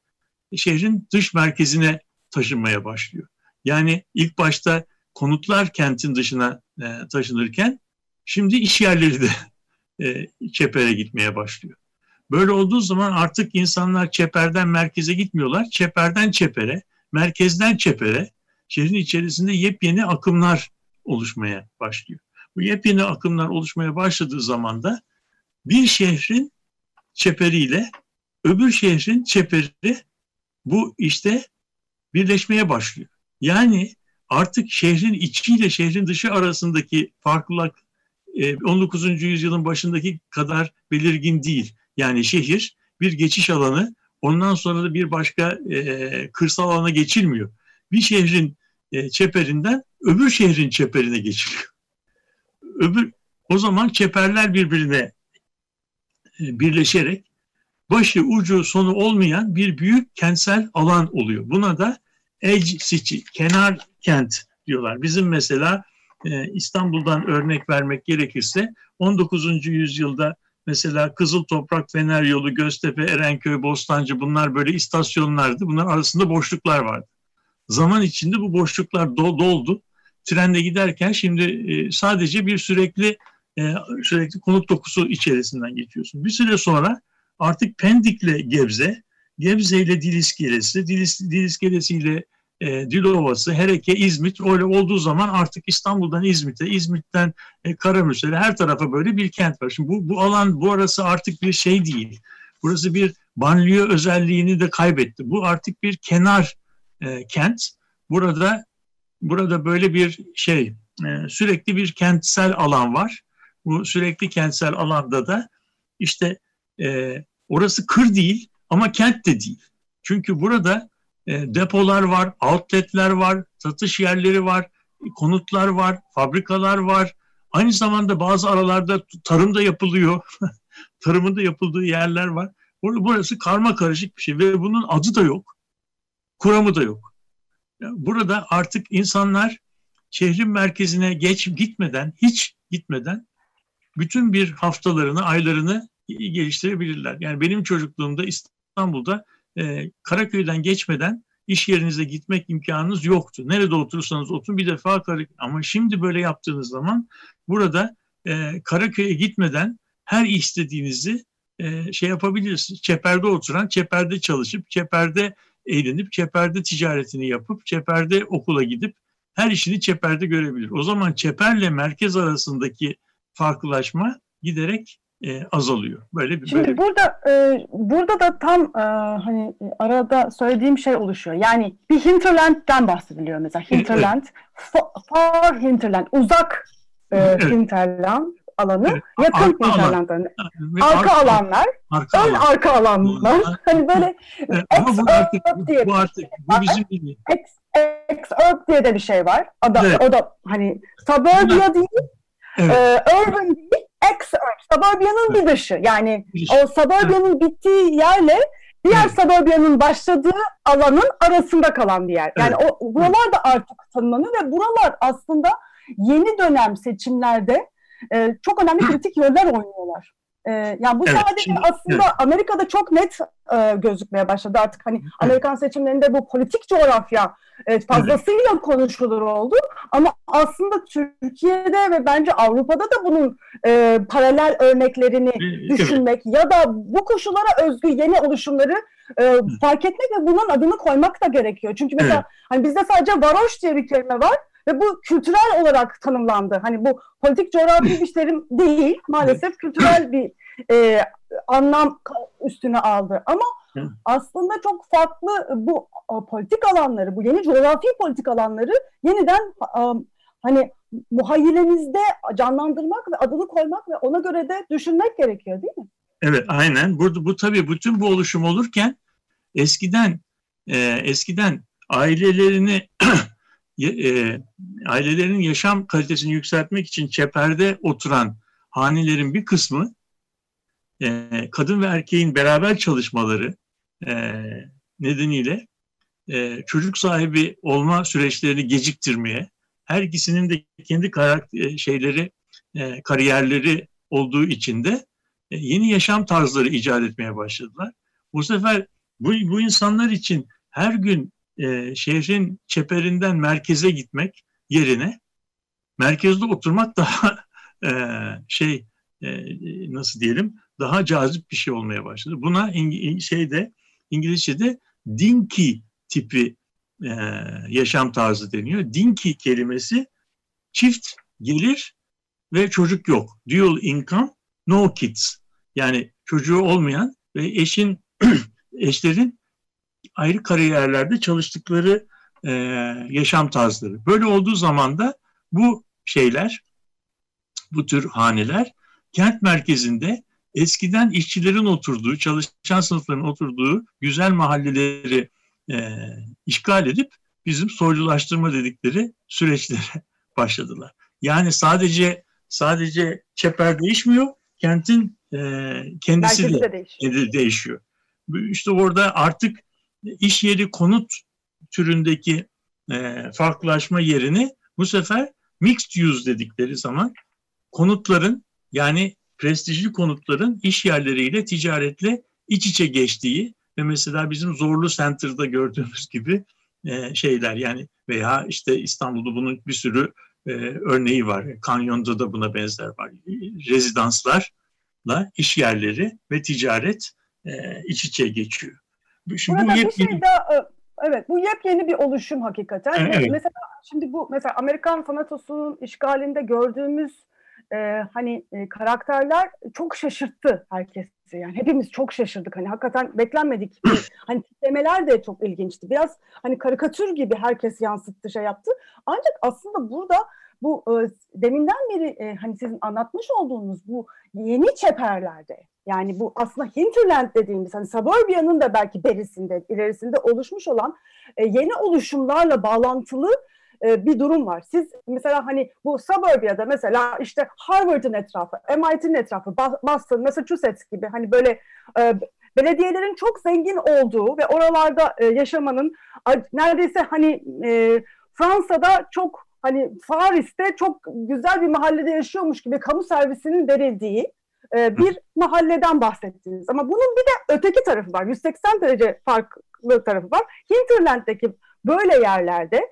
şehrin dış merkezine taşınmaya başlıyor. Yani ilk başta konutlar kentin dışına e, taşınırken şimdi iş yerleri de e, çepere gitmeye başlıyor. Böyle olduğu zaman artık insanlar çeperden merkeze gitmiyorlar. Çeperden çepere, merkezden çepere şehrin içerisinde yepyeni akımlar oluşmaya başlıyor. Bu yepyeni akımlar oluşmaya başladığı zaman da bir şehrin çeperiyle öbür şehrin çeperi bu işte birleşmeye başlıyor. Yani artık şehrin içiyle şehrin dışı arasındaki farklılık 19. E, yüzyılın başındaki kadar belirgin değil. Yani şehir bir geçiş alanı ondan sonra da bir başka e, kırsal alana geçilmiyor. Bir şehrin e, çeperinden öbür şehrin çeperine geçiliyor. Öbür o zaman çeperler birbirine e, birleşerek başı ucu sonu olmayan bir büyük kentsel alan oluyor. Buna da edge city, kenar kent diyorlar. Bizim mesela e, İstanbul'dan örnek vermek gerekirse 19. yüzyılda mesela Kızıl Toprak, Fener Yolu, Göztepe, Erenköy, Bostancı bunlar böyle istasyonlardı. Bunların arasında boşluklar vardı. Zaman içinde bu boşluklar do doldu. Trenle giderken şimdi e, sadece bir sürekli e, sürekli konut dokusu içerisinden geçiyorsun. Bir süre sonra artık Pendik'le Gebze, Gebze ile Dil İskelesi, Dil, Dil İskelesi ile e, Dilovası, Hereke, İzmit öyle olduğu zaman artık İstanbul'dan İzmit'e, İzmit'ten e, Karamürsel'e her tarafa böyle bir kent var. Şimdi bu, bu alan, bu arası artık bir şey değil. Burası bir banliyö özelliğini de kaybetti. Bu artık bir kenar e, kent. Burada burada böyle bir şey e, sürekli bir kentsel alan var. Bu sürekli kentsel alanda da işte e, orası kır değil ama kent de değil. Çünkü burada e, depolar var, outletler var, satış yerleri var, konutlar var, fabrikalar var. Aynı zamanda bazı aralarda tarım da yapılıyor. [laughs] Tarımın da yapıldığı yerler var. Burası karma karışık bir şey ve bunun adı da yok. Kuramı da yok. Burada artık insanlar şehrin merkezine geç gitmeden, hiç gitmeden bütün bir haftalarını, aylarını geliştirebilirler. Yani benim çocukluğumda İstanbul'da e, Karaköy'den geçmeden iş yerinize gitmek imkanınız yoktu. Nerede oturursanız oturun bir defa Karaköy. Ama şimdi böyle yaptığınız zaman burada e, Karaköy'e gitmeden her istediğinizi e, şey yapabilirsiniz. Çeperde oturan, çeperde çalışıp, çeperde eğlenip, çeperde ticaretini yapıp, çeperde okula gidip her işini çeperde görebilir. O zaman çeperle merkez arasındaki farklılaşma giderek e, azalıyor. Böyle bir Şimdi böyle burada e, burada da tam e, hani arada söylediğim şey oluşuyor. Yani bir hinterland'den bahsediliyor mesela. Hinterland, far hinterland, uzak e, evet. hinterland alanı, evet. yakın arka hinterland alanı. Arka, arka alanlar, arka ön alan. arka alanlar. hani böyle evet, ama bu artık, diye bu artık bu bizim gibi. Ex, ex diye de bir şey var. O da, evet. o da hani suburbia değil, evet. e, urban değil, ex-urb, suburbia'nın bir dışı. Yani o suburbia'nın bittiği yerle diğer evet. suburbia'nın başladığı alanın arasında kalan bir yer. Yani evet. o buralar da artık tanımlanıyor ve buralar aslında yeni dönem seçimlerde e, çok önemli kritik roller oynuyorlar. e, yani bu Evet, sadece şimdi- aslında Amerika'da çok net e, gözükmeye başladı artık hani Amerikan seçimlerinde bu politik coğrafya e, fazlasıyla konuşulur oldu ama aslında Türkiye'de ve bence Avrupa'da da bunun e, paralel örneklerini Evet. düşünmek ya da bu koşullara özgü yeni oluşumları e, fark etmek ve bunun adını koymak da gerekiyor. Çünkü mesela Evet. hani bizde sadece varoş diye bir kelime var ve bu kültürel olarak tanımlandı. Hani bu politik coğrafi [laughs] bir terim değil maalesef kültürel bir e, anlam üstüne aldı. Ama aslında çok farklı bu a, politik alanları, bu yeni coğrafi politik alanları yeniden a, hani muhayyilemizde canlandırmak ve adını koymak ve ona göre de düşünmek gerekiyor değil mi? Evet, aynen. Burada bu tabii bütün bu oluşum olurken eskiden e, eskiden ailelerini [clears throat] e, ailelerin yaşam kalitesini yükseltmek için çeperde oturan hanelerin bir kısmı e, kadın ve erkeğin beraber çalışmaları e, nedeniyle e, çocuk sahibi olma süreçlerini geciktirmeye, her ikisinin de kendi karakter, şeyleri, e, kariyerleri olduğu için de e, yeni yaşam tarzları icat etmeye başladılar. Bu sefer bu, bu insanlar için her gün e, şehrin çeperinden merkeze gitmek yerine merkezde oturmak daha [laughs] e, şey e, nasıl diyelim daha cazip bir şey olmaya başladı. Buna İng- şeyde İngilizce'de dinky tipi e, yaşam tarzı deniyor. Dinky kelimesi çift gelir ve çocuk yok. Dual income, no kids. Yani çocuğu olmayan ve eşin [clears throat] eşlerin ayrı kariyerlerde çalıştıkları e, yaşam tarzları. Böyle olduğu zaman da bu şeyler, bu tür haneler kent merkezinde eskiden işçilerin oturduğu, çalışan sınıfların oturduğu güzel mahalleleri e, işgal edip bizim soylulaştırma dedikleri süreçlere [laughs] başladılar. Yani sadece sadece çeper değişmiyor, kentin e, kendisi Merkezi de de değişiyor. de- değişiyor. İşte orada artık iş yeri konut türündeki e, farklılaşma yerini bu sefer mixed use dedikleri zaman konutların yani prestijli konutların iş yerleriyle ticaretle iç içe geçtiği ve mesela bizim Zorlu Center'da gördüğümüz gibi e, şeyler yani veya işte İstanbul'da bunun bir sürü e, örneği var. Kanyon'da da buna benzer var. Rezidanslarla iş yerleri ve ticaret e, iç içe geçiyor. Şimdi Burada bu bir yepyeni şey daha, evet bu yepyeni bir oluşum hakikaten. Evet, Ve evet. Mesela şimdi bu mesela Amerikan fanatosunun işgalinde gördüğümüz e, hani e, karakterler çok şaşırttı herkesi. Yani hepimiz çok şaşırdık. Hani hakikaten beklenmedik. bir- [clears throat] hani tiplemeler de çok ilginçti. Biraz hani karikatür gibi herkes yansıttı, şey yaptı. Ancak aslında burada bu e, deminden beri e, hani sizin anlatmış olduğunuz bu yeni çeperlerde yani bu aslında hinterland dediğimiz hani suburbia'nın da belki berisinde, ilerisinde oluşmuş olan e, yeni oluşumlarla bağlantılı e, bir durum var. Siz mesela hani bu suburbia'da mesela işte Harvard'ın etrafı, MIT'nin etrafı, Boston, Massachusetts gibi hani böyle e, belediyelerin çok zengin olduğu ve oralarda e, yaşamanın neredeyse hani e, Fransa'da çok hani Paris'te çok güzel bir mahallede yaşıyormuş gibi kamu servisinin verildiği e, bir mahalleden bahsettiniz. Ama bunun bir de öteki tarafı var. 180 derece farklı tarafı var. Hinterland'deki böyle yerlerde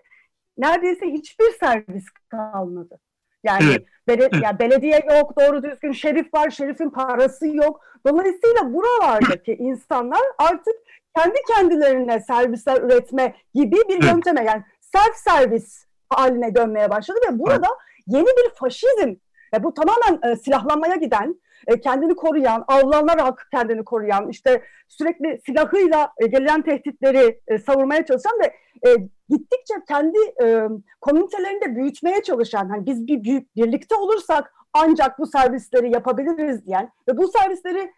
neredeyse hiçbir servis kalmadı. Yani Evet. bele- Evet. ya belediye yok, doğru düzgün şerif var, şerifin parası yok. Dolayısıyla buralardaki insanlar artık kendi kendilerine servisler üretme gibi bir Evet. yönteme yani self servis haline dönmeye başladı ve burada yeni bir faşizm e, bu tamamen e, silahlanmaya giden, e, kendini koruyan, avlanarak kendini koruyan, işte sürekli silahıyla e, gelen tehditleri e, savurmaya çalışan ve e, gittikçe kendi e, komünitelerini büyütmeye çalışan, hani biz bir büyük birlikte olursak ancak bu servisleri yapabiliriz diyen ve bu servisleri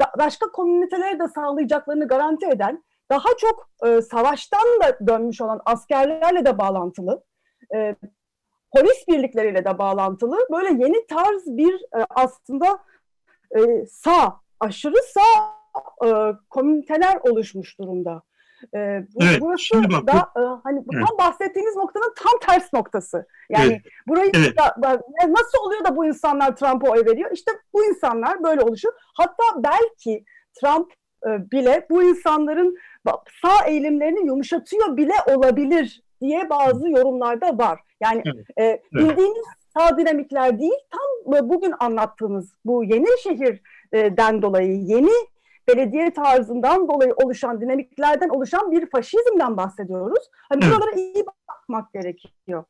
da- başka komünitelere de sağlayacaklarını garanti eden, daha çok e, savaştan da dönmüş olan askerlerle de bağlantılı, e, polis birlikleriyle de bağlantılı böyle yeni tarz bir e, aslında e, sağ, aşırı sağ e, komüniteler oluşmuş durumda. E, bu, Evet, burası bak, da e, hani Evet. tam bahsettiğiniz noktanın tam ters noktası. Yani Evet, burayı evet. da- nasıl oluyor da bu insanlar Trump'a oy veriyor? İşte bu insanlar böyle oluşuyor. Hatta belki Trump e, bile bu insanların sağ eğilimlerini yumuşatıyor bile olabilir diye bazı yorumlarda var. Yani Evet, e, bildiğiniz sağ dinamikler değil, tam e, bugün anlattığımız bu yeni şehirden dolayı, yeni belediye tarzından dolayı oluşan dinamiklerden oluşan bir faşizmden bahsediyoruz. Hani Evet. buralara iyi bakmak gerekiyor.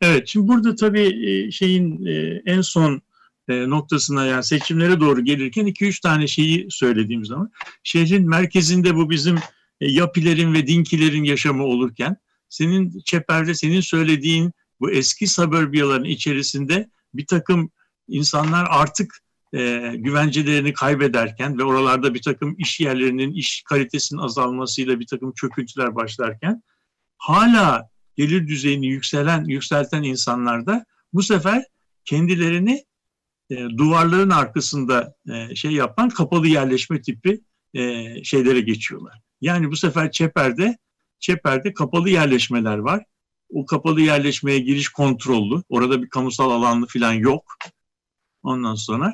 Evet, şimdi burada tabii e, şeyin e, en son noktasına yani seçimlere doğru gelirken iki üç tane şeyi söylediğim zaman şehrin merkezinde bu bizim yapilerin ve dinkilerin yaşamı olurken senin çeperde senin söylediğin bu eski suburbiyaların içerisinde bir takım insanlar artık e, güvencelerini kaybederken ve oralarda bir takım iş yerlerinin iş kalitesinin azalmasıyla bir takım çöküntüler başlarken hala gelir düzeyini yükselen yükselten insanlar da bu sefer kendilerini e, duvarların arkasında e, şey yapan kapalı yerleşme tipi e, şeylere geçiyorlar. Yani bu sefer Çeper'de Çeper'de kapalı yerleşmeler var. O kapalı yerleşmeye giriş kontrollü. Orada bir kamusal alanlı falan yok. Ondan sonra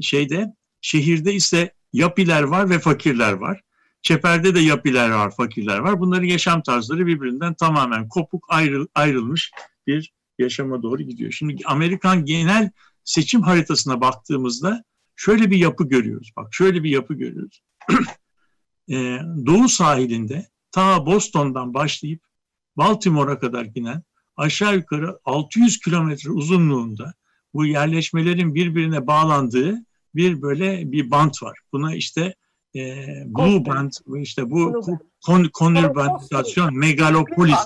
şeyde şehirde ise yapiler var ve fakirler var. Çeper'de de yapiler var, fakirler var. Bunların yaşam tarzları birbirinden tamamen kopuk ayrıl, ayrılmış bir yaşama doğru gidiyor. Şimdi Amerikan genel seçim haritasına baktığımızda şöyle bir yapı görüyoruz. Bak şöyle bir yapı görüyoruz. [clears throat] Ee, Doğu sahilinde ta Boston'dan başlayıp Baltimore'a kadar giden aşağı yukarı 600 kilometre uzunluğunda bu yerleşmelerin birbirine bağlandığı bir böyle bir bant var. Buna işte e, Blue. Band, işte bu kon, konurbanizasyon, megalopolis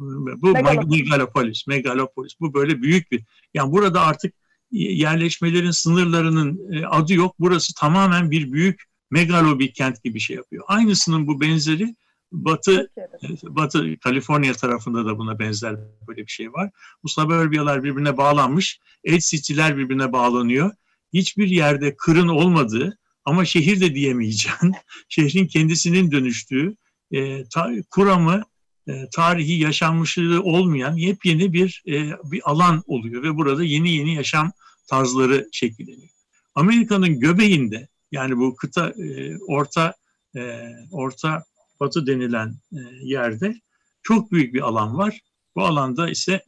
bu Megalopolis. megalopolis, megalopolis. Bu böyle büyük bir. Yani burada artık yerleşmelerin sınırlarının e, adı yok. Burası tamamen bir büyük megalo bir kent gibi şey yapıyor. Aynısının bu benzeri Batı. [laughs] Batı Kaliforniya tarafında da buna benzer böyle bir şey var. Bu suburbiyalar birbirine bağlanmış. Edge city'ler birbirine bağlanıyor. Hiçbir yerde kırın olmadığı ama şehir de diyemeyeceğin, [laughs] şehrin kendisinin dönüştüğü, e, ta, kuramı, e, tarihi yaşanmışlığı olmayan yepyeni bir e, bir alan oluyor ve burada yeni yeni yaşam tarzları şekilleniyor. Amerika'nın göbeğinde yani bu kıta e, orta e, orta batı denilen e, yerde çok büyük bir alan var. Bu alanda ise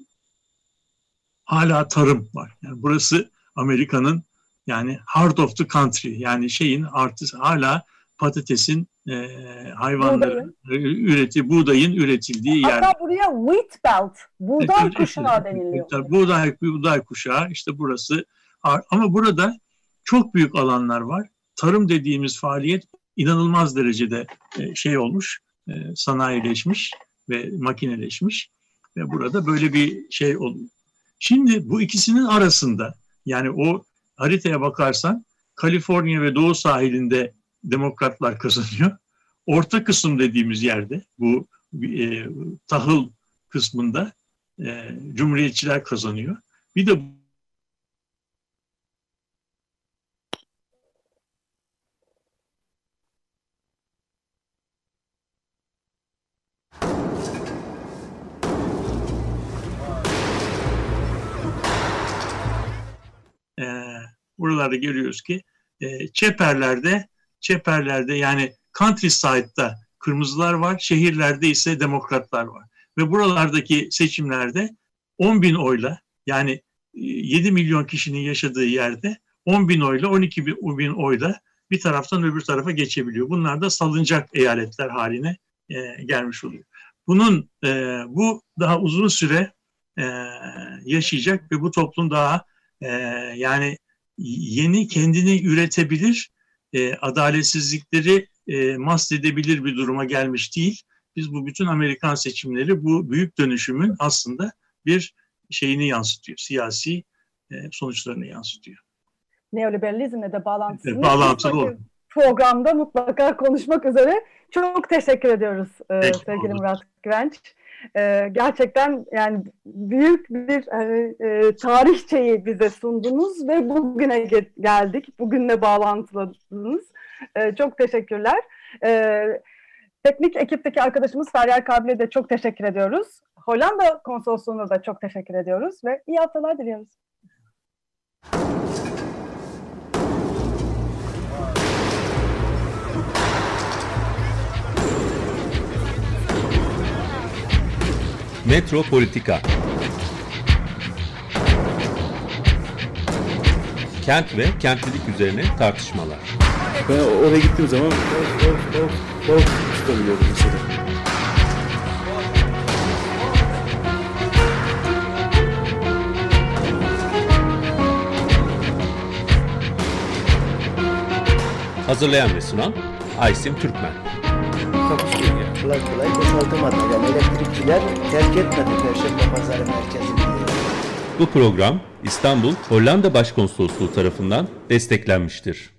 hala tarım var. Yani burası Amerika'nın yani heart of the country yani şeyin artısı hala patatesin e, hayvanların üreti buğdayın üretildiği yer. Hatta buraya wheat belt, buğday Evet, kuşağı deniliyor. tabii buğday, buğday kuşağı işte burası. Ama burada çok büyük alanlar var. Tarım dediğimiz faaliyet inanılmaz derecede e, şey olmuş, e, sanayileşmiş ve makineleşmiş ve burada böyle bir şey oluyor. Şimdi bu ikisinin arasında yani o haritaya bakarsan Kaliforniya ve Doğu sahilinde demokratlar kazanıyor. Orta kısım dediğimiz yerde bu e, tahıl kısmında e, cumhuriyetçiler kazanıyor. Bir de buralarda görüyoruz ki e, çeperlerde çeperlerde yani countryside'da kırmızılar var, şehirlerde ise demokratlar var. Ve buralardaki seçimlerde 10 bin oyla yani 7 milyon kişinin yaşadığı yerde 10 bin oyla 12 bin oyla bir taraftan öbür tarafa geçebiliyor. Bunlar da salınacak eyaletler haline e, gelmiş oluyor. Bunun e, bu daha uzun süre e, yaşayacak ve bu toplum daha e, yani yeni kendini üretebilir, e, adaletsizlikleri e, mahsedebilir bir duruma gelmiş değil. Biz bu bütün Amerikan seçimleri bu büyük dönüşümün aslında bir şeyini yansıtıyor, siyasi e, sonuçlarını yansıtıyor. Neoliberalizmle de bağlantılı. Evet, bağlantılı olur. Programda mutlaka konuşmak üzere. Çok teşekkür ediyoruz e, sevgili olur. Murat Güvenç. E, gerçekten yani büyük bir hani, e, tarihçeyi bize sundunuz ve bugüne ge- geldik. Bugünle bağlantıladınız. E, çok teşekkürler. E, teknik ekipteki arkadaşımız Feryal Kabil'e de çok teşekkür ediyoruz. Hollanda konsolosluğuna da çok teşekkür ediyoruz ve iyi haftalar diliyoruz. Metropolitika Kent ve kentlilik üzerine tartışmalar. Ben oraya gittiğim zaman balık, balık, balık, balık tutabiliyorum mesela. Hazırlayan ve sunan Aysim Türkmen. Ya. Kolay kolay boşaltamadılar. Yani elektrikçiler terk etmedi Perşembe Pazarı merkezini. Bu program İstanbul Hollanda Başkonsolosluğu tarafından desteklenmiştir.